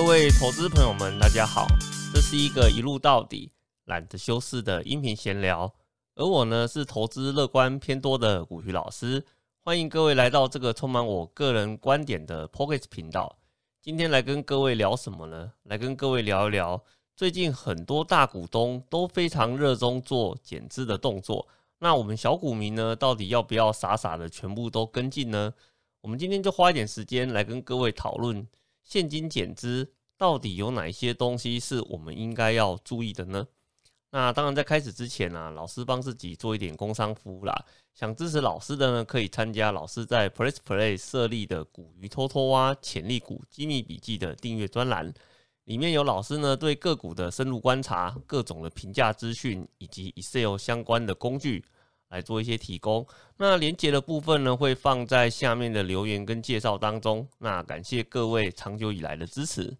各位投资朋友们，大家好，这是一个一路到底、懒得修饰的音频闲聊。而我呢，是投资乐观偏多的古鱼老师，欢迎各位来到这个充满我个人观点的 p o c k e t 频道。今天来跟各位聊什么呢？来跟各位聊一聊，最近很多大股东都非常热衷做减资的动作。那我们小股民呢，到底要不要傻傻的全部都跟进呢？我们今天就花一点时间来跟各位讨论现金减资到底有哪些东西是我们应该要注意的呢？那当然，在开始之前呢，老师帮自己做一点工商服务啦。想支持老师的呢，可以参加老师在 Press Play 设立的“股鱼偷偷挖潜力股机密笔记”的订阅专栏，里面有老师呢对个股的深入观察、各种的评价资讯以及 Excel 相关的工具来做一些提供。那连接的部分呢，会放在下面的留言跟介绍当中。那感谢各位长久以来的支持。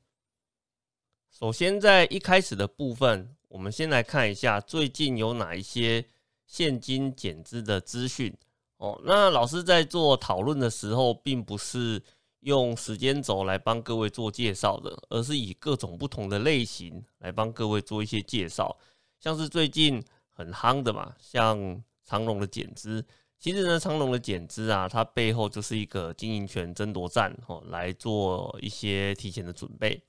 首先，在一开始的部分。我们先来看一下最近有哪一些现金减资的资讯哦。那老师在做讨论的时候，并不是用时间轴来帮各位做介绍的，而是以各种不同的类型来帮各位做一些介绍。像是最近很夯的嘛，像长隆的减资，其实呢，长隆的减资啊，它背后就是一个经营权争夺战哦，来做一些提前的准备。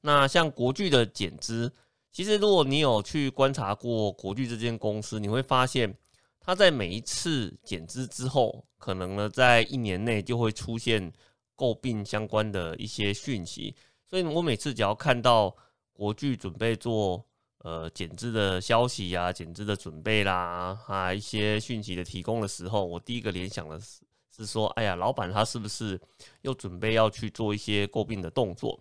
那像国巨的减资。其实，如果你有去观察过国巨这间公司，你会发现，它在每一次减资之后，可能呢在一年内就会出现诟病相关的一些讯息。所以我每次只要看到国巨准备做呃减资的消息呀、减资的准备啦啊一些讯息的提供的时候，我第一个联想的是是说，哎呀，老板他是不是又准备要去做一些诟病的动作？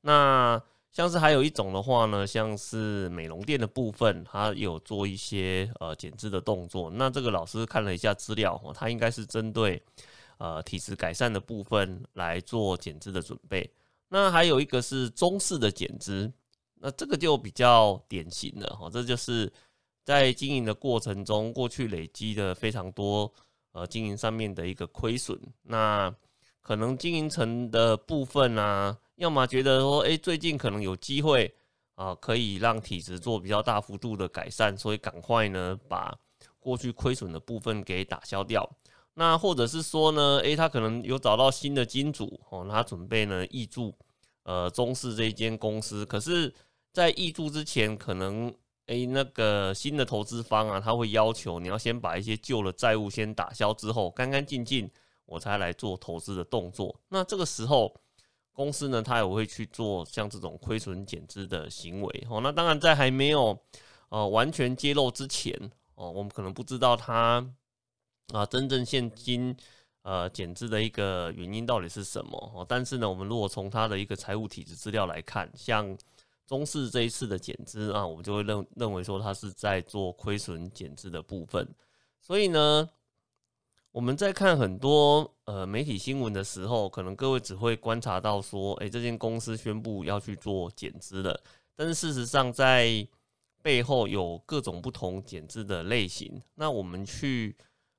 那像是还有一种的话呢，像是美容店的部分，它有做一些呃减脂的动作。那这个老师看了一下资料，他应该是针对呃体质改善的部分来做减脂的准备。那还有一个是中式的减脂，那这个就比较典型了哈，这就是在经营的过程中，过去累积的非常多呃经营上面的一个亏损，那可能经营层的部分呢。要么觉得说，哎，最近可能有机会啊，可以让体质做比较大幅度的改善，所以赶快呢把过去亏损的部分给打消掉。那或者是说呢，诶，他可能有找到新的金主哦，他准备呢挹注呃中视这一间公司。可是，在易住之前，可能诶那个新的投资方啊，他会要求你要先把一些旧的债务先打消之后，干干净净，我才来做投资的动作。那这个时候。公司呢，他也会去做像这种亏损减资的行为哦。那当然，在还没有呃完全揭露之前哦，我们可能不知道它啊真正现金呃减资的一个原因到底是什么哦。但是呢，我们如果从它的一个财务体制资料来看，像中视这一次的减资啊，我们就会认认为说它是在做亏损减资的部分。所以呢。我们在看很多呃媒体新闻的时候，可能各位只会观察到说，诶，这间公司宣布要去做减资了。但是事实上，在背后有各种不同减资的类型。那我们去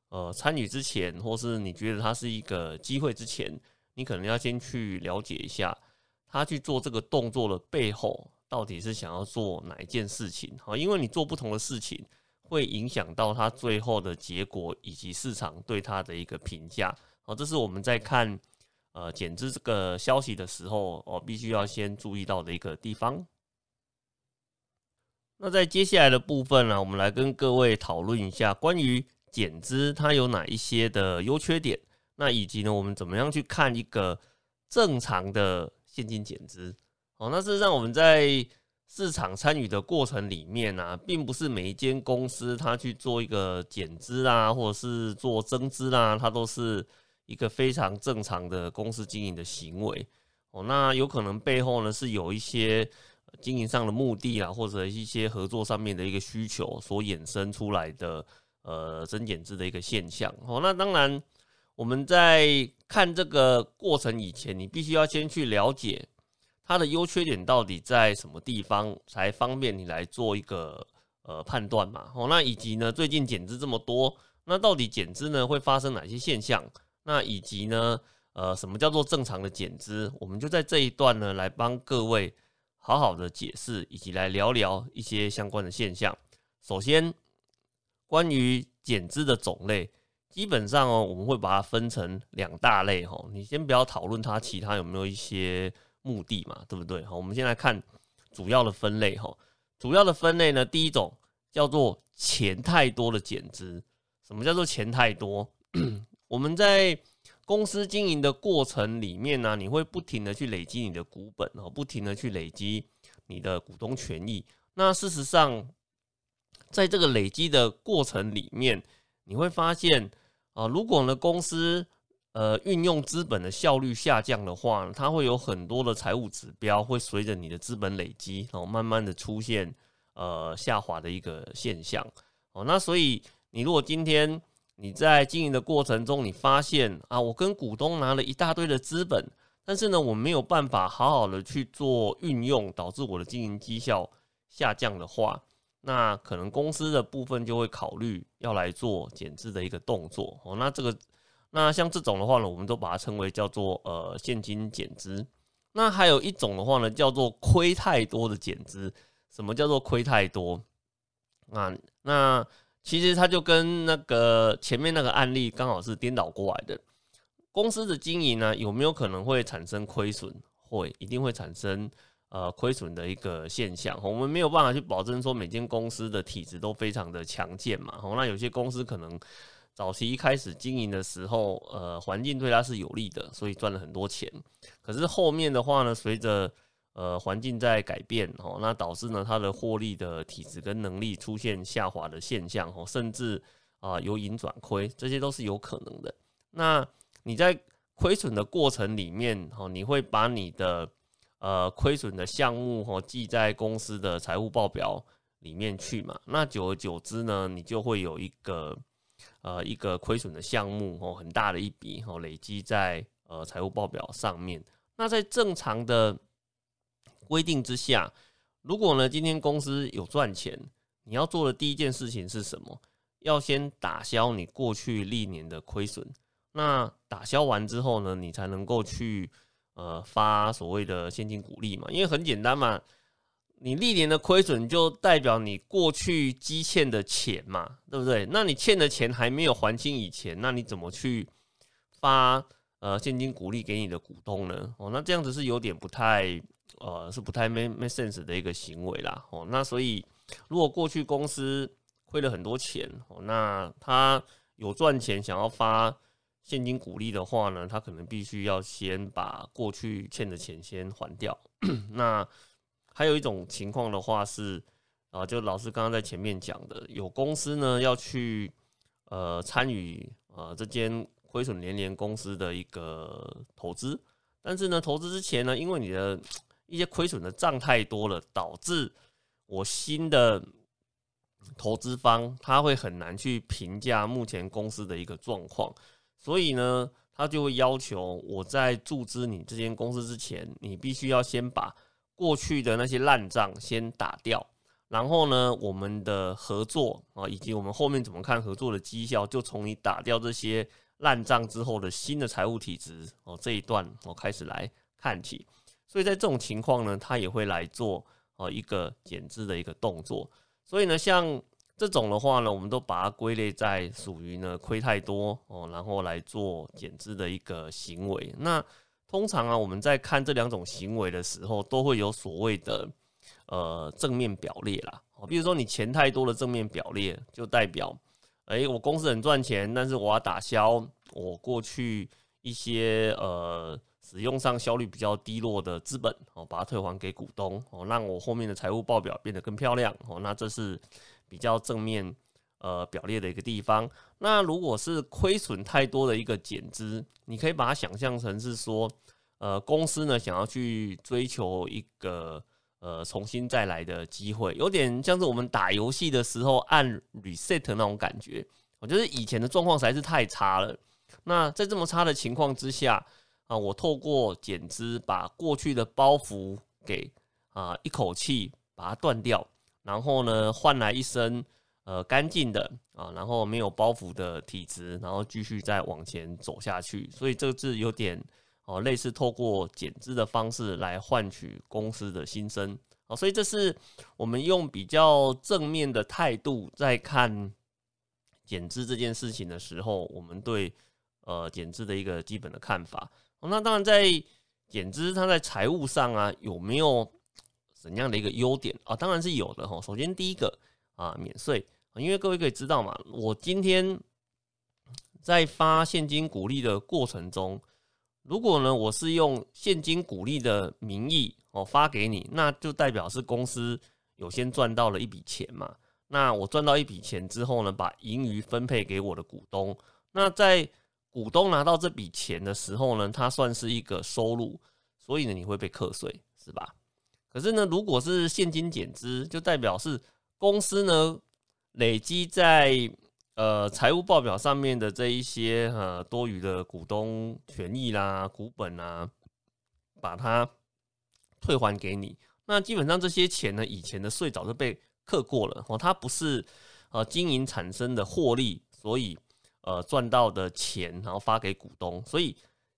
呃参与之前，或是你觉得它是一个机会之前，你可能要先去了解一下，他去做这个动作的背后，到底是想要做哪一件事情？好，因为你做不同的事情。会影响到它最后的结果以及市场对它的一个评价。好，这是我们在看呃减资这个消息的时候，哦，必须要先注意到的一个地方。那在接下来的部分呢，我们来跟各位讨论一下关于减资它有哪一些的优缺点，那以及呢，我们怎么样去看一个正常的现金减资。哦，那事实上我们在市场参与的过程里面呢，并不是每一间公司它去做一个减资啊，或者是做增资啊，它都是一个非常正常的公司经营的行为哦。那有可能背后呢是有一些经营上的目的啊，或者一些合作上面的一个需求所衍生出来的呃增减资的一个现象哦。那当然我们在看这个过程以前，你必须要先去了解。它的优缺点到底在什么地方，才方便你来做一个呃判断嘛？哦，那以及呢，最近减资这么多，那到底减资呢会发生哪些现象？那以及呢，呃，什么叫做正常的减资？我们就在这一段呢，来帮各位好好的解释，以及来聊聊一些相关的现象。首先，关于减资的种类，基本上哦，我们会把它分成两大类哈。你先不要讨论它其他有没有一些目的嘛，对不对？好，我们先来看主要的分类哈。主要的分类呢，第一种叫做钱太多的减资。什么叫做钱太多？我们在公司经营的过程里面呢，你会不停的去累积你的股本哦，不停的去累积你的股东权益。那事实上，在这个累积的过程里面，你会发现啊，如果呢公司呃运用资本的效率下降的话，它会有很多的财务指标会随着你的资本累积哦，慢慢的出现呃下滑的一个现象哦。那所以你如果今天你在经营的过程中，你发现啊，我跟股东拿了一大堆的资本，但是呢，我没有办法好好的去做运用，导致我的经营绩效下降的话，那可能公司的部分就会考虑要来做减资的一个动作哦。那这个，那像这种的话呢，我们都把它称为叫做呃现金减资。那还有一种的话呢，叫做亏太多的减资。什么叫做亏太多？啊，那。其实它就跟那个前面那个案例刚好是颠倒过来的。公司的经营呢，有没有可能会产生亏损？会，一定会产生呃亏损的一个现象。我们没有办法去保证说每间公司的体质都非常的强健嘛。那有些公司可能早期一开始经营的时候，呃，环境对它是有利的，所以赚了很多钱。可是后面的话呢，随着呃，环境在改变哦，那导致呢它的获利的体质跟能力出现下滑的现象哦，甚至啊由盈转亏，这些都是有可能的。那你在亏损的过程里面哦，你会把你的呃亏损的项目哦记在公司的财务报表里面去嘛？那久而久之呢，你就会有一个呃一个亏损的项目哦，很大的一笔哦累积在呃财务报表上面。那在正常的规定之下，如果呢今天公司有赚钱，你要做的第一件事情是什么？要先打消你过去历年的亏损。那打消完之后呢，你才能够去呃发所谓的现金股利嘛。因为很简单嘛，你历年的亏损就代表你过去积欠的钱嘛，对不对？那你欠的钱还没有还清以前，那你怎么去发呃现金股利给你的股东呢？哦，那这样子是有点不太。呃，是不太 make make sense 的一个行为啦。哦，那所以如果过去公司亏了很多钱，哦，那他有赚钱想要发现金股利的话呢，他可能必须要先把过去欠的钱先还掉。那还有一种情况的话是，啊，就老师刚刚在前面讲的，有公司呢要去呃参与呃这间亏损连连公司的一个投资，但是呢投资之前呢，因为你的一些亏损的账太多了，导致我新的投资方他会很难去评价目前公司的一个状况，所以呢，他就会要求我在注资你这间公司之前，你必须要先把过去的那些烂账先打掉，然后呢，我们的合作啊，以及我们后面怎么看合作的绩效，就从你打掉这些烂账之后的新的财务体质哦这一段我开始来看起。所以在这种情况呢，他也会来做哦一个减资的一个动作。所以呢，像这种的话呢，我们都把它归类在属于呢亏太多哦，然后来做减资的一个行为。那通常啊，我们在看这两种行为的时候，都会有所谓的呃正面表列啦。比如说你钱太多的正面表列，就代表哎我公司很赚钱，但是我要打消我过去一些呃。使用上效率比较低落的资本哦，把它退还给股东哦，让我后面的财务报表变得更漂亮哦。那这是比较正面呃表列的一个地方。那如果是亏损太多的一个减资，你可以把它想象成是说，呃，公司呢想要去追求一个呃重新再来的机会，有点像是我们打游戏的时候按 reset 那种感觉。我觉得以前的状况实在是太差了。那在这么差的情况之下，啊，我透过减资把过去的包袱给啊一口气把它断掉，然后呢换来一身呃干净的啊，然后没有包袱的体质，然后继续再往前走下去。所以这个字有点哦类似透过减资的方式来换取公司的新生啊，所以这是我们用比较正面的态度在看减资这件事情的时候，我们对呃减资的一个基本的看法。那当然在减资，它在财务上啊有没有怎样的一个优点啊？当然是有的哈。首先第一个啊，免税，因为各位可以知道嘛，我今天在发现金股利的过程中，如果呢我是用现金股利的名义哦发给你，那就代表是公司有先赚到了一笔钱嘛。那我赚到一笔钱之后呢，把盈余分配给我的股东，那在股东拿到这笔钱的时候呢，它算是一个收入，所以呢你会被课税，是吧？可是呢，如果是现金减资，就代表是公司呢累积在呃财务报表上面的这一些呃多余的股东权益啦、股本啊，把它退还给你。那基本上这些钱呢，以前的税早就被课过了哦，它不是呃经营产生的获利，所以。呃，赚到的钱，然后发给股东，所以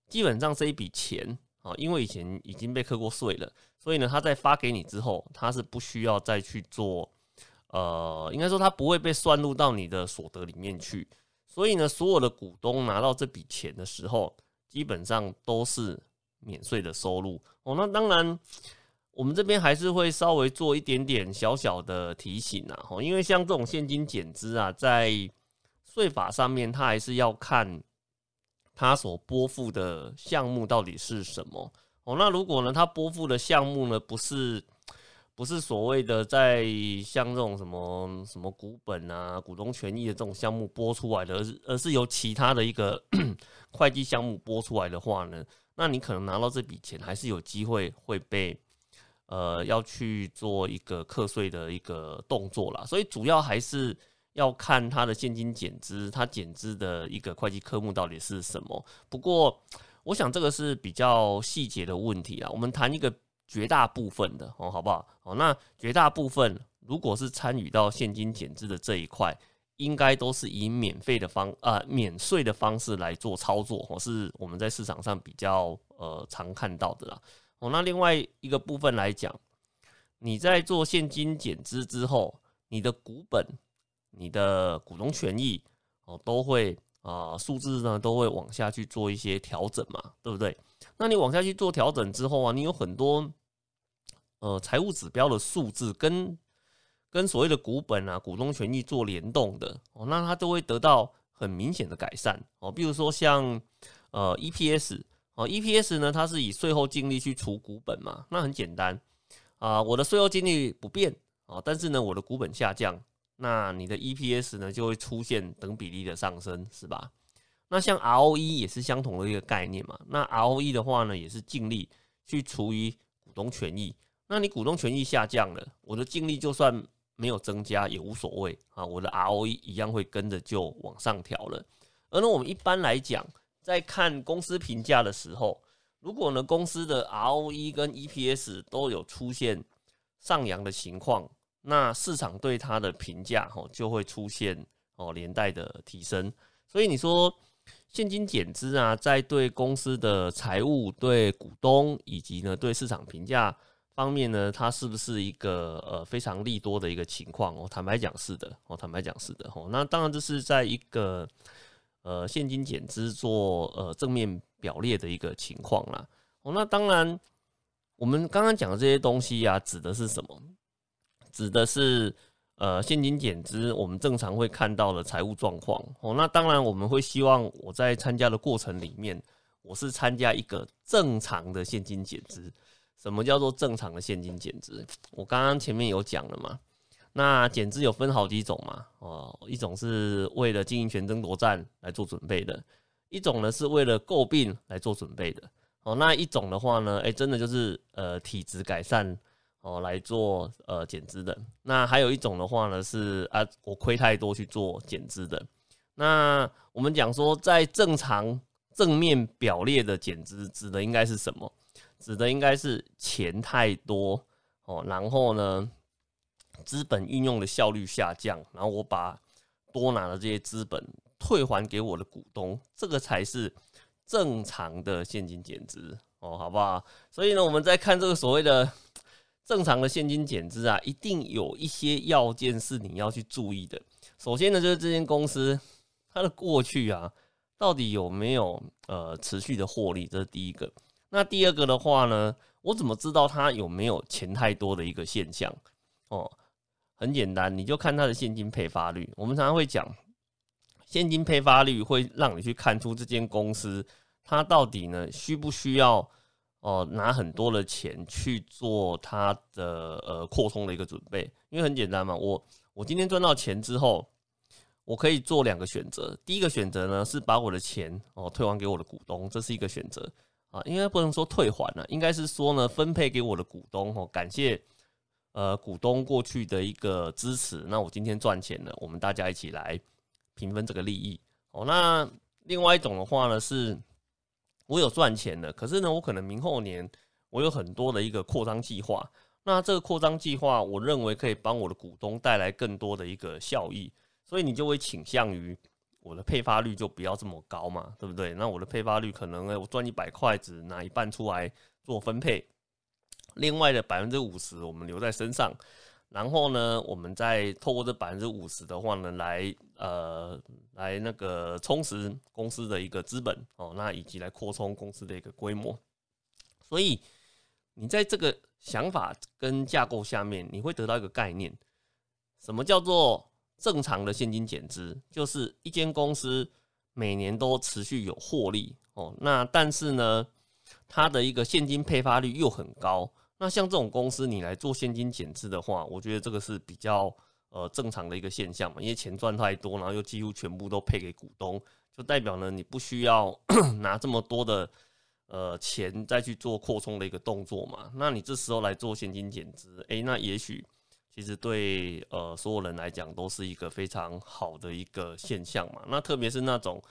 基本上这一笔钱啊，因为以前已经被课过税了，所以呢，他在发给你之后，他是不需要再去做，呃，应该说它不会被算入到你的所得里面去，所以呢，所有的股东拿到这笔钱的时候，基本上都是免税的收入哦。那当然，我们这边还是会稍微做一点点小小的提醒啊，哦，因为像这种现金减资啊，在税法上面，它还是要看它所拨付的项目到底是什么哦。那如果呢，它拨付的项目呢，不是不是所谓的在像这种什么什么股本啊、股东权益的这种项目拨出来的，而是而是由其他的一个 会计项目拨出来的话呢，那你可能拿到这笔钱，还是有机会会被呃要去做一个课税的一个动作啦。所以主要还是。要看它的现金减资，它减资的一个会计科目到底是什么？不过，我想这个是比较细节的问题啊。我们谈一个绝大部分的哦，好不好？哦，那绝大部分如果是参与到现金减资的这一块，应该都是以免费的方啊免税的方式来做操作哦，是我们在市场上比较呃常看到的啦。哦，那另外一个部分来讲，你在做现金减资之后，你的股本。你的股东权益哦，都会啊，数字呢都会往下去做一些调整嘛，对不对？那你往下去做调整之后啊，你有很多呃财务指标的数字跟跟所谓的股本啊、股东权益做联动的哦，那它都会得到很明显的改善哦。比如说像呃 EPS 哦，EPS 呢，它是以税后净利去除股本嘛，那很简单啊，我的税后净利不变啊，但是呢，我的股本下降。那你的 EPS 呢就会出现等比例的上升，是吧？那像 ROE 也是相同的一个概念嘛。那 ROE 的话呢，也是净利去除以股东权益。那你股东权益下降了，我的净利就算没有增加也无所谓啊，我的 ROE 一样会跟着就往上调了。而呢，我们一般来讲，在看公司评价的时候，如果呢公司的 ROE 跟 EPS 都有出现上扬的情况。那市场对它的评价吼就会出现哦连带的提升，所以你说现金减资啊，在对公司的财务、对股东以及呢对市场评价方面呢，它是不是一个呃非常利多的一个情况？哦，坦白讲是的，哦，坦白讲是的，哦，那当然这是在一个呃现金减资做呃正面表列的一个情况啦。哦，那当然我们刚刚讲的这些东西呀，指的是什么？指的是呃现金减资，我们正常会看到的财务状况哦。那当然我们会希望我在参加的过程里面，我是参加一个正常的现金减资。什么叫做正常的现金减资？我刚刚前面有讲了嘛。那减资有分好几种嘛。哦，一种是为了经营权争夺战来做准备的，一种呢是为了诟病来做准备的。哦，那一种的话呢，哎，真的就是呃体质改善。哦，来做呃减资的。那还有一种的话呢，是啊，我亏太多去做减资的。那我们讲说，在正常正面表列的减资，指的应该是什么？指的应该是钱太多哦，然后呢，资本运用的效率下降，然后我把多拿的这些资本退还给我的股东，这个才是正常的现金减资哦，好不好？所以呢，我们在看这个所谓的正常的现金减资啊，一定有一些要件是你要去注意的。首先呢，就是这间公司它的过去啊，到底有没有呃持续的获利，这是第一个。那第二个的话呢，我怎么知道它有没有钱太多的一个现象？哦，很简单，你就看它的现金配发率。我们常常会讲，现金配发率会让你去看出这间公司它到底呢需不需要哦拿很多的钱去做它的呃扩充的一个准备。因为很简单嘛，我我今天赚到钱之后，我可以做两个选择。第一个选择呢是把我的钱哦退还给我的股东，这是一个选择。啊，应该不能说退还了，应该是说呢，分配给我的股东哦，感谢呃股东过去的一个支持。那我今天赚钱了，我们大家一起来平分这个利益哦。那另外一种的话呢，是我有赚钱了，可是呢，我可能明后年我有很多的一个扩张计划。那这个扩张计划，我认为可以帮我的股东带来更多的一个效益，所以你就会倾向于。我的配发率就不要这么高嘛，对不对？那我的配发率可能，我赚一百块，只拿一半出来做分配，另外的百分之五十我们留在身上，然后呢，我们再透过这百分之五十的话呢，来呃来那个充实公司的一个资本哦，那以及来扩充公司的一个规模。所以你在这个想法跟架构下面，你会得到一个概念，什么叫做？正常的现金减资就是一间公司每年都持续有获利哦，那但是呢，它的一个现金配发率又很高。那像这种公司，你来做现金减资的话，我觉得这个是比较呃正常的一个现象嘛，因为钱赚太多，然后又几乎全部都配给股东，就代表呢你不需要 拿这么多的呃钱再去做扩充的一个动作嘛。那你这时候来做现金减资，诶，那也许。其实对呃所有人来讲都是一个非常好的一个现象嘛。那特别是那种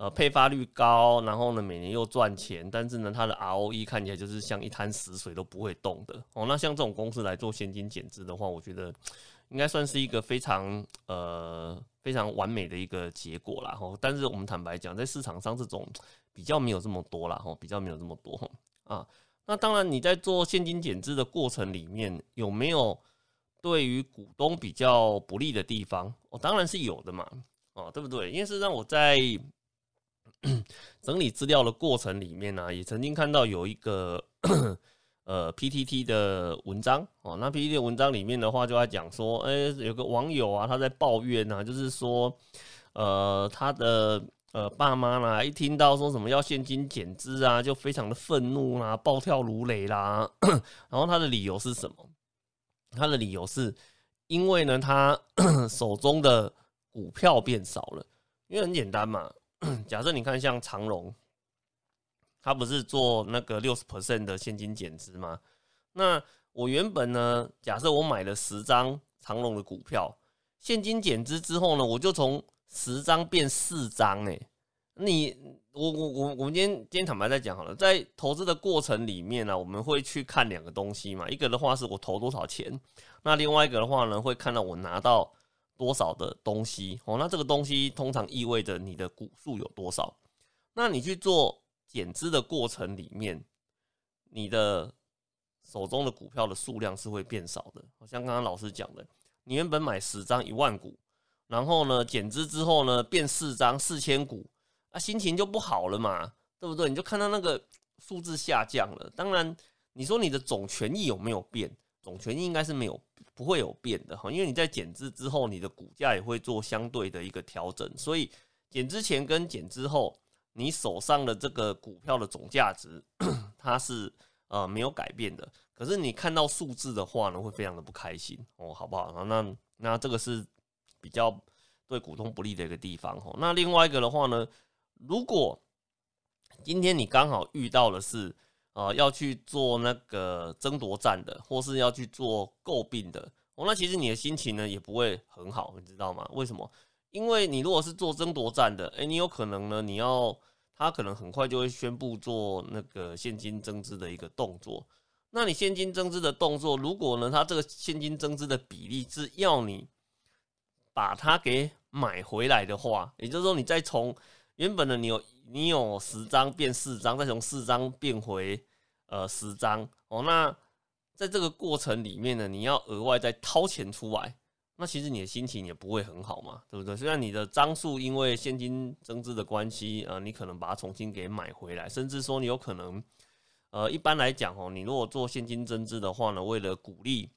呃配发率高，然后呢每年又赚钱，但是呢它的 ROE 看起来就是像一滩死水都不会动的哦。那像这种公司来做现金减资的话，我觉得应该算是一个非常呃非常完美的一个结果啦。吼，但是我们坦白讲，在市场上这种比较没有这么多啦。吼，比较没有这么多啊。那当然你在做现金减资的过程里面有没有？对于股东比较不利的地方，哦当然是有的嘛，哦，对不对？因为是让我在 整理资料的过程里面呢，也曾经看到有一个 呃 PTT 的文章哦，那 PTT 的文章里面的话就在讲说，哎，有个网友啊，他在抱怨呐，就是说，呃，他的呃爸妈啦，一听到说什么要现金减资啊，就非常的愤怒啦，暴跳如雷啦，然后他的理由是什么？他的理由是，因为呢，他手中的股票变少了。因为很简单嘛，假设你看像长荣，他不是做那个六十 percent 的现金减资吗？那我原本呢，假设我买了十张长荣的股票，现金减资之后呢，我就从十张变四张，哎。你我我我我们今天今天坦白再讲好了，在投资的过程里面呢，我们会去看两个东西嘛，一个的话是我投多少钱，那另外一个的话呢，会看到我拿到多少的东西哦，那这个东西通常意味着你的股数有多少，那你去做减资的过程里面，你的手中的股票的数量是会变少的，好像刚刚老师讲的，你原本买十张一万股，然后呢减资之后呢变四张四千股。啊，心情就不好了嘛，对不对？你就看到那个数字下降了。当然，你说你的总权益有没有变？总权益应该是没有，不会有变的哈。因为你在减资之后，你的股价也会做相对的一个调整。所以减之前跟减之后，你手上的这个股票的总价值，它是呃没有改变的。可是你看到数字的话呢，会非常的不开心哦，好不好？那那这个是比较对股东不利的一个地方哈。那另外一个的话呢？如果今天你刚好遇到的是啊要去做那个争夺战的，或是要去做诟病的，哦，那其实你的心情呢也不会很好，你知道吗？为什么？因为你如果是做争夺战的，诶，你有可能呢，你要他可能很快就会宣布做那个现金增资的一个动作，那你现金增资的动作，如果呢，他这个现金增资的比例是要你把它给买回来的话，也就是说，你再从原本的你有你有十张变四张，再从四张变回呃十张哦，那在这个过程里面呢，你要额外再掏钱出来，那其实你的心情也不会很好嘛，对不对？虽然你的张数因为现金增资的关系，呃，你可能把它重新给买回来，甚至说你有可能。呃，一般来讲哦，你如果做现金增资的话呢，为了鼓励，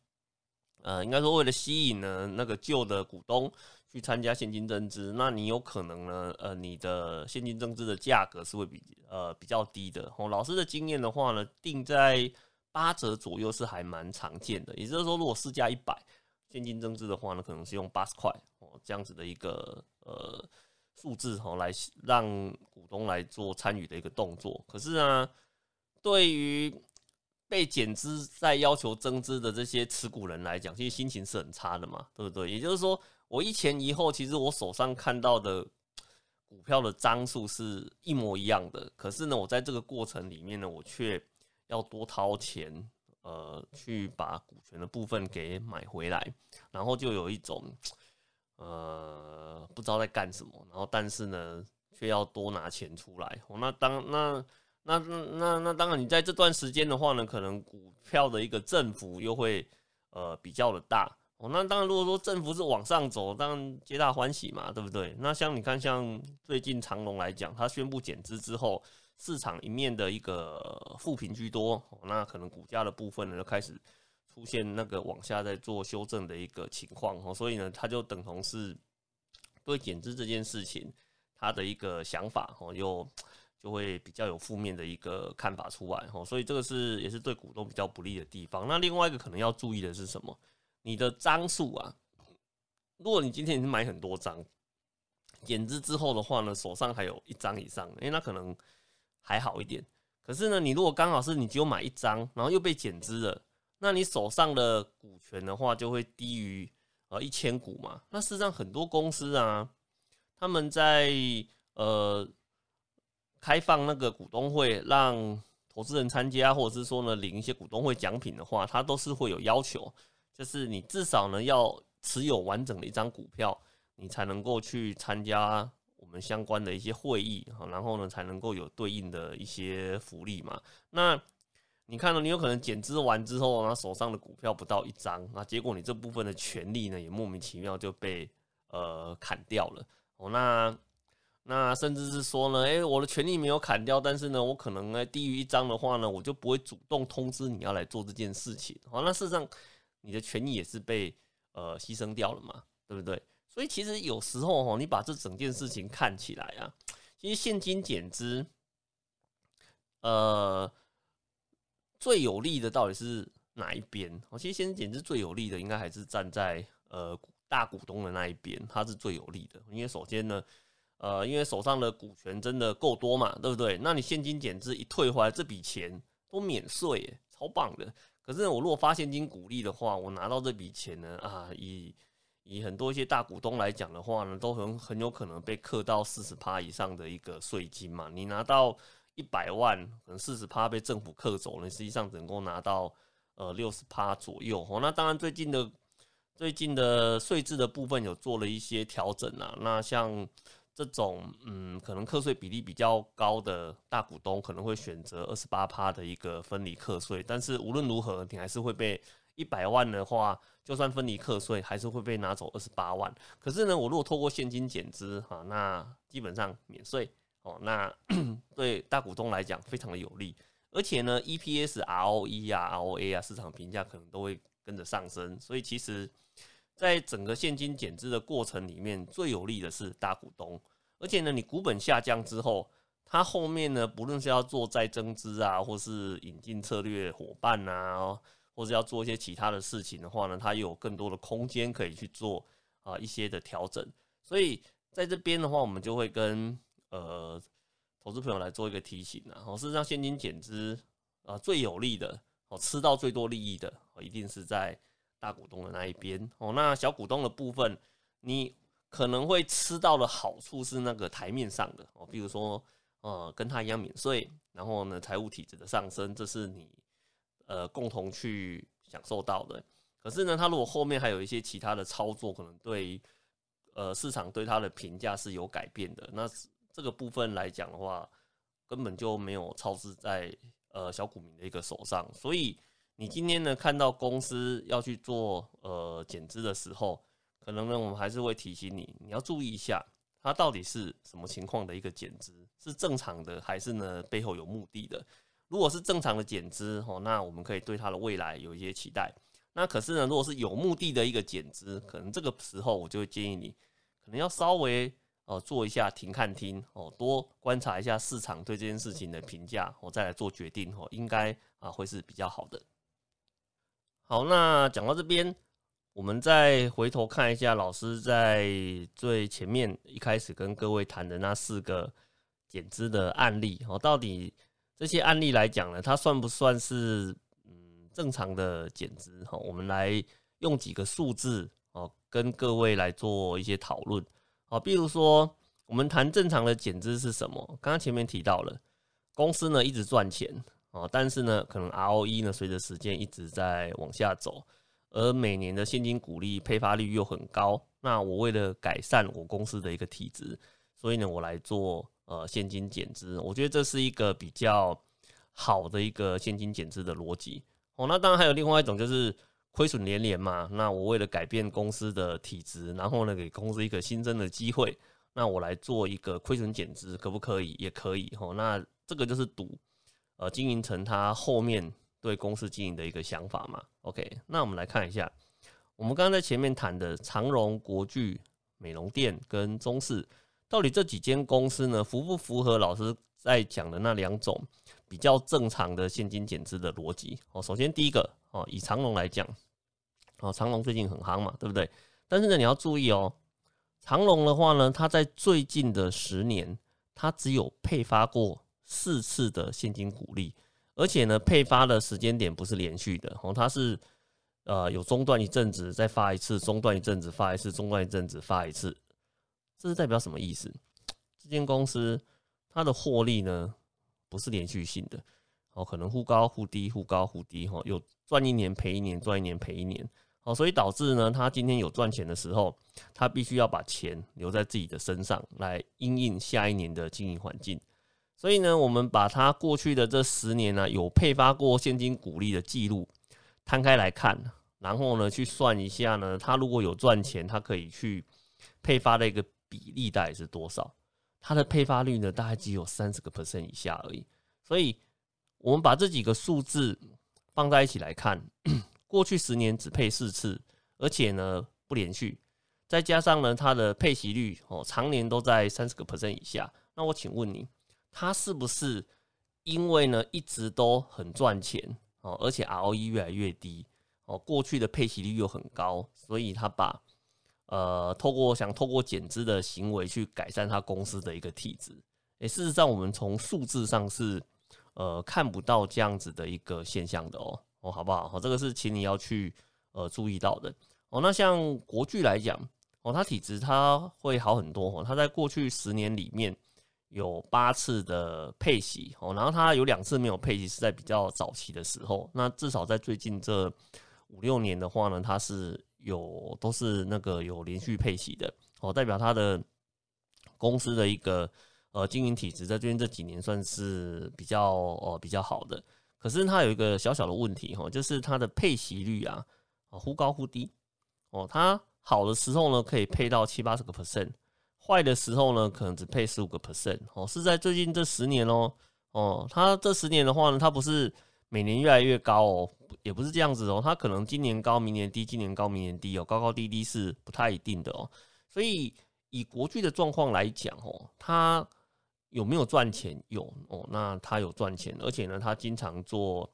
呃，应该说为了吸引呢那个旧的股东去参加现金增资，那你有可能呢，呃，你的现金增资的价格是会比呃比较低的哦。老师的经验的话呢，定在八折左右是还蛮常见的。也就是说，如果市价一百，现金增资的话呢，可能是用八十块哦这样子的一个呃数字哦来让股东来做参与的一个动作。可是呢。对于被减资再要求增资的这些持股人来讲，其实心情是很差的嘛，对不对？也就是说，我一前一后，其实我手上看到的股票的张数是一模一样的，可是呢，我在这个过程里面呢，我却要多掏钱，呃，去把股权的部分给买回来，然后就有一种呃不知道在干什么，然后但是呢，却要多拿钱出来。哦，那当那。那那那当然，你在这段时间的话呢，可能股票的一个振幅又会呃比较的大哦。那当然，如果说振幅是往上走，当然皆大欢喜嘛，对不对？那像你看，像最近长隆来讲，它宣布减资之后，市场一面的一个负评居多，那可能股价的部分呢就开始出现那个往下在做修正的一个情况哦。所以呢，它就等同是对减资这件事情，它的一个想法哦又。就会比较有负面的一个看法出来哦，所以这个是也是对股东比较不利的地方。那另外一个可能要注意的是什么？你的张数啊，如果你今天是买很多张，减资之后的话呢，手上还有一张以上，诶，那可能还好一点。可是呢，你如果刚好是你只有买一张，然后又被减资了，那你手上的股权的话就会低于呃一千股嘛。那事实上很多公司啊，他们在呃。开放那个股东会，让投资人参加，或者是说呢领一些股东会奖品的话，它都是会有要求，就是你至少呢要持有完整的一张股票，你才能够去参加我们相关的一些会议哈，然后呢才能够有对应的一些福利嘛。那你看到你有可能减资完之后，那手上的股票不到一张，那结果你这部分的权利呢也莫名其妙就被呃砍掉了哦，那。那甚至是说呢，诶，我的权利没有砍掉，但是呢，我可能呢低于一张的话呢，我就不会主动通知你要来做这件事情。好，那事实上你的权益也是被呃牺牲掉了嘛，对不对？所以其实有时候哈，你把这整件事情看起来啊，其实现金减资，呃，最有利的到底是哪一边？哦，其实现金减资最有利的应该还是站在呃大股东的那一边，它是最有利的，因为首先呢。呃，因为手上的股权真的够多嘛，对不对？那你现金减资一退回来，这笔钱都免税，超棒的。可是我如果发现金股利的话，我拿到这笔钱呢，啊，以以很多一些大股东来讲的话呢，都很很有可能被克到四十趴以上的一个税金嘛。你拿到一百万，可能四十趴被政府克走了，实际上只能够拿到呃六十趴左右。哦，那当然最近的最近的税制的部分有做了一些调整啊。那像这种嗯，可能课税比例比较高的大股东可能会选择二十八趴的一个分离课税，但是无论如何，你还是会被一百万的话，就算分离课税，还是会被拿走二十八万。可是呢，我如果透过现金减资啊，那基本上免税哦，那 对大股东来讲非常的有利，而且呢，EPS、ROE 啊、ROA 啊，市场评价可能都会跟着上升，所以其实。在整个现金减资的过程里面，最有利的是大股东。而且呢，你股本下降之后，它后面呢，不论是要做再增资啊，或是引进策略伙伴啊，或者要做一些其他的事情的话呢，它又有更多的空间可以去做啊一些的调整。所以在这边的话，我们就会跟呃投资朋友来做一个提醒啊，哦，事实上现金减资啊最有利的哦，吃到最多利益的哦，一定是在。大股东的那一边哦，那小股东的部分，你可能会吃到的好处是那个台面上的哦，比如说呃跟他一样免税，然后呢财务体质的上升，这是你呃共同去享受到的。可是呢，他如果后面还有一些其他的操作，可能对呃市场对他的评价是有改变的。那这个部分来讲的话，根本就没有操之在呃小股民的一个手上。所以你今天呢看到公司要去做呃减资的时候，可能呢我们还是会提醒你，你要注意一下。它到底是什么情况的一个减资？是正常的还是呢背后有目的的？如果是正常的减资哦，那我们可以对它的未来有一些期待。那可是呢，如果是有目的的一个减资，可能这个时候我就会建议你，可能要稍微呃做一下停看听哦，多观察一下市场对这件事情的评价，我再来做决定哦，应该啊会是比较好的。好，那讲到这边。我们再回头看一下老师在最前面一开始跟各位谈的那四个减资的案例哦，到底这些案例来讲呢，它算不算是嗯正常的减资？哈，我们来用几个数字哦，跟各位来做一些讨论。好，比如说我们谈正常的减资是什么？刚刚前面提到了，公司呢一直赚钱哦，但是呢可能 ROE 呢随着时间一直在往下走。而每年的现金股利配发率又很高，那我为了改善我公司的一个体质，所以呢，我来做呃现金减资，我觉得这是一个比较好的一个现金减资的逻辑哦。那当然还有另外一种就是亏损连连嘛，那我为了改变公司的体质，然后呢给公司一个新增的机会，那我来做一个亏损减资，可不可以？也可以哦。那这个就是赌呃经营层他后面。对公司经营的一个想法嘛，OK，那我们来看一下，我们刚刚在前面谈的长荣、国巨、美容店跟中视，到底这几间公司呢，符不符合老师在讲的那两种比较正常的现金减资的逻辑？哦，首先第一个哦，以长荣来讲，哦，长荣最近很夯嘛，对不对？但是呢，你要注意哦，长荣的话呢，它在最近的十年，它只有配发过四次的现金股利。而且呢，配发的时间点不是连续的哦，它是呃有中断一阵子再发一次，中断一阵子发一次，中断一阵子发一次，这是代表什么意思？这间公司它的获利呢不是连续性的哦，可能忽高忽低，忽高忽低哈，有赚一年赔一年，赚一年赔一年哦，所以导致呢，它今天有赚钱的时候，它必须要把钱留在自己的身上来应应下一年的经营环境。所以呢，我们把它过去的这十年呢，有配发过现金股利的记录摊开来看，然后呢，去算一下呢，它如果有赚钱，它可以去配发的一个比例大概是多少？它的配发率呢，大概只有三十个 percent 以下而已。所以，我们把这几个数字放在一起来看，过去十年只配四次，而且呢不连续，再加上呢它的配息率哦，常年都在三十个 percent 以下。那我请问你？他是不是因为呢一直都很赚钱哦，而且 ROE 越来越低哦，过去的配息率又很高，所以他把呃透过想透过减资的行为去改善他公司的一个体质。诶，事实上我们从数字上是呃看不到这样子的一个现象的哦哦，好不好？好，这个是请你要去呃注意到的哦。那像国巨来讲哦，它体质它会好很多哦，它在过去十年里面。有八次的配息哦，然后它有两次没有配息，是在比较早期的时候。那至少在最近这五六年的话呢，它是有都是那个有连续配息的哦，代表它的公司的一个呃经营体质在最近这几年算是比较呃比较好的。可是它有一个小小的问题哈，就是它的配息率啊啊忽高忽低哦，它好的时候呢可以配到七八十个 percent。坏的时候呢，可能只配十五个 percent 哦，是在最近这十年哦哦，它这十年的话呢，它不是每年越来越高哦，也不是这样子哦，它可能今年高，明年低，今年高，明年低哦，高高低低是不太一定的哦。所以以国巨的状况来讲哦，它有没有赚钱？有哦，那它有赚钱，而且呢，它经常做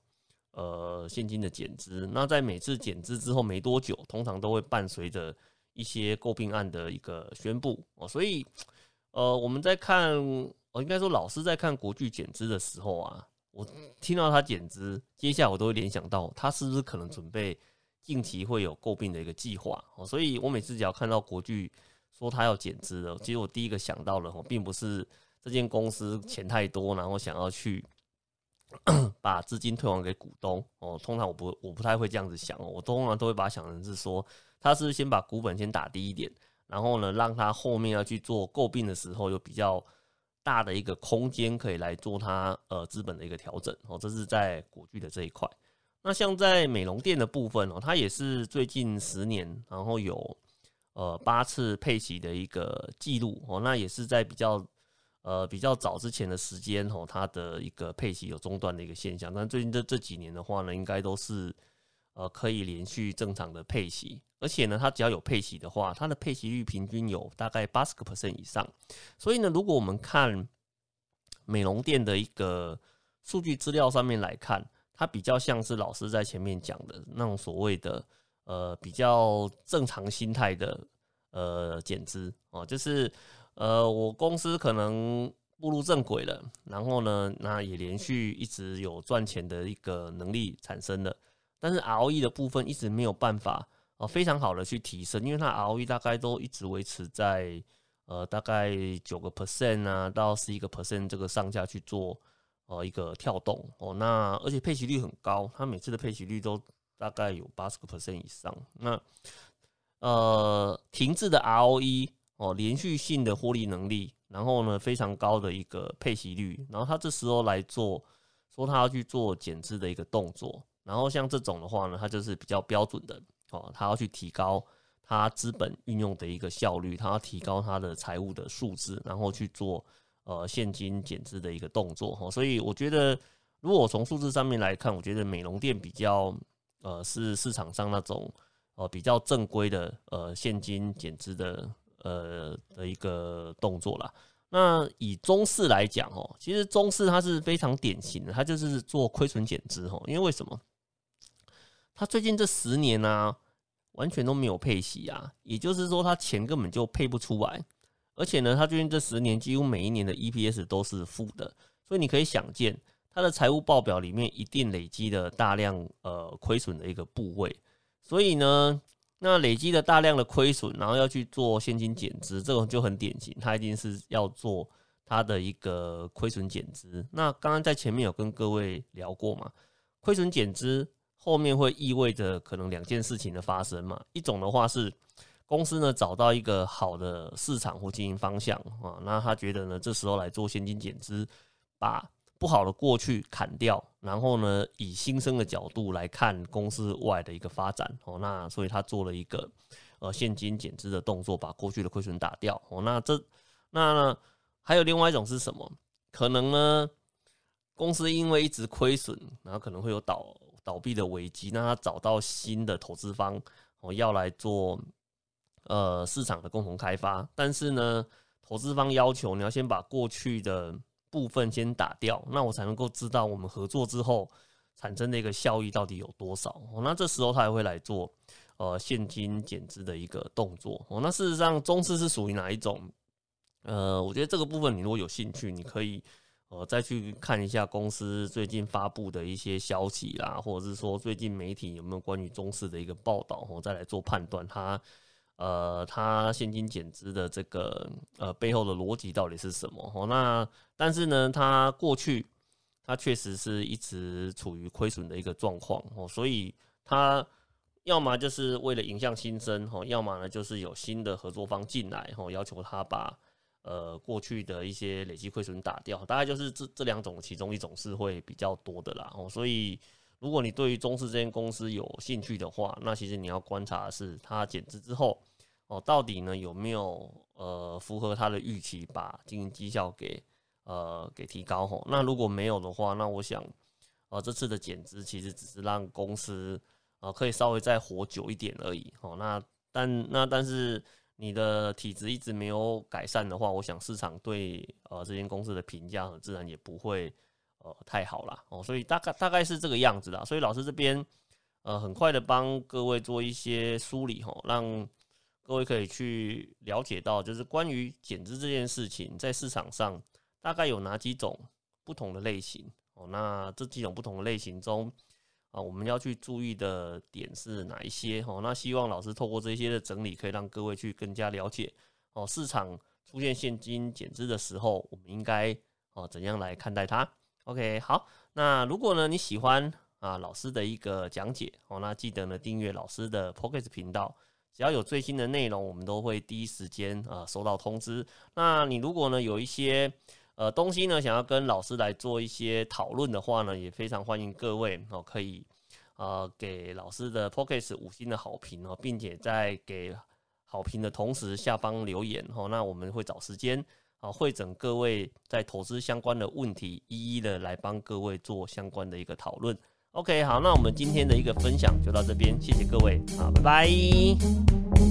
呃现金的减资。那在每次减资之后没多久，通常都会伴随着。一些诟病案的一个宣布哦，所以呃，我们在看，我应该说老师在看国剧减资的时候啊，我听到他减资，接下来我都会联想到他是不是可能准备近期会有诟病的一个计划哦，所以我每次只要看到国剧说他要减资了，其实我第一个想到的哦，并不是这间公司钱太多，然后想要去 把资金退还给股东哦。通常我不我不太会这样子想哦，我通常都会把它想成是说，他是先把股本先打低一点，然后呢，让他后面要去做购并的时候有比较大的一个空间可以来做它呃资本的一个调整哦。这是在国巨的这一块。那像在美容店的部分哦，它也是最近十年，然后有呃八次配息的一个记录哦，那也是在比较。呃，比较早之前的时间吼，它的一个配息有中断的一个现象，但最近这这几年的话呢，应该都是呃可以连续正常的配息，而且呢，它只要有配息的话，它的配息率平均有大概八十个 percent 以上。所以呢，如果我们看美容店的一个数据资料上面来看，它比较像是老师在前面讲的那种所谓的呃比较正常心态的呃减资哦，就是。呃，我公司可能步入正轨了，然后呢，那也连续一直有赚钱的一个能力产生了，但是 ROE 的部分一直没有办法呃非常好的去提升，因为它 ROE 大概都一直维持在呃大概九个 percent 啊到十一个 percent 这个上下去做呃一个跳动哦，那而且配息率很高，它每次的配息率都大概有八十个 percent 以上，那呃停滞的 ROE。哦，连续性的获利能力，然后呢，非常高的一个配息率，然后他这时候来做，说他要去做减资的一个动作，然后像这种的话呢，它就是比较标准的，哦，它要去提高它资本运用的一个效率，它要提高它的财务的数字，然后去做呃现金减资的一个动作，哈，所以我觉得，如果从数字上面来看，我觉得美容店比较呃是市场上那种呃比较正规的呃现金减资的。呃的一个动作啦。那以中式来讲哦，其实中式它是非常典型的，它就是做亏损减资哦。因为为什么？他最近这十年呢，完全都没有配息啊，也就是说，他钱根本就配不出来。而且呢，他最近这十年几乎每一年的 EPS 都是负的，所以你可以想见，他的财务报表里面一定累积了大量呃亏损的一个部位。所以呢。那累积了大量的亏损，然后要去做现金减资，这种就很典型，它一定是要做它的一个亏损减资。那刚刚在前面有跟各位聊过嘛，亏损减资后面会意味着可能两件事情的发生嘛，一种的话是公司呢找到一个好的市场或经营方向啊，那他觉得呢这时候来做现金减资，把。不好的过去砍掉，然后呢，以新生的角度来看公司外的一个发展哦，那所以他做了一个呃现金减资的动作，把过去的亏损打掉哦。那这那还有另外一种是什么？可能呢，公司因为一直亏损，然后可能会有倒倒闭的危机，那他找到新的投资方哦，要来做呃市场的共同开发，但是呢，投资方要求你要先把过去的。部分先打掉，那我才能够知道我们合作之后产生的一个效益到底有多少。哦，那这时候他也会来做呃现金减资的一个动作。哦，那事实上中资是属于哪一种？呃，我觉得这个部分你如果有兴趣，你可以呃再去看一下公司最近发布的一些消息啦，或者是说最近媒体有没有关于中视的一个报道，哦，再来做判断它。呃，它现金减资的这个呃背后的逻辑到底是什么？哦，那但是呢，它过去它确实是一直处于亏损的一个状况哦，所以它要么就是为了影响新生哦，要么呢就是有新的合作方进来哦，要求他把呃过去的一些累积亏损打掉，大概就是这这两种其中一种是会比较多的啦哦，所以。如果你对于中视这间公司有兴趣的话，那其实你要观察的是它减资之后哦，到底呢有没有呃符合它的预期，把经营绩效给呃给提高吼。那如果没有的话，那我想呃这次的减资其实只是让公司呃可以稍微再活久一点而已哦。那但那但是你的体质一直没有改善的话，我想市场对呃这间公司的评价自然也不会。呃，太好了哦，所以大概大概是这个样子啦。所以老师这边呃，很快的帮各位做一些梳理哈，让各位可以去了解到，就是关于减资这件事情，在市场上大概有哪几种不同的类型哦。那这几种不同的类型中啊，我们要去注意的点是哪一些哦？那希望老师透过这些的整理，可以让各位去更加了解哦，市场出现现金减资的时候，我们应该哦怎样来看待它。OK，好，那如果呢你喜欢啊老师的一个讲解哦，那记得呢订阅老师的 p o c k e t 频道，只要有最新的内容，我们都会第一时间啊收到通知。那你如果呢有一些呃东西呢想要跟老师来做一些讨论的话呢，也非常欢迎各位哦可以。呃，给老师的 p o c k e t 五星的好评哦，并且在给好评的同时下方留言哦，那我们会找时间啊，会诊各位在投资相关的问题，一一的来帮各位做相关的一个讨论。OK，好，那我们今天的一个分享就到这边，谢谢各位，啊，拜拜。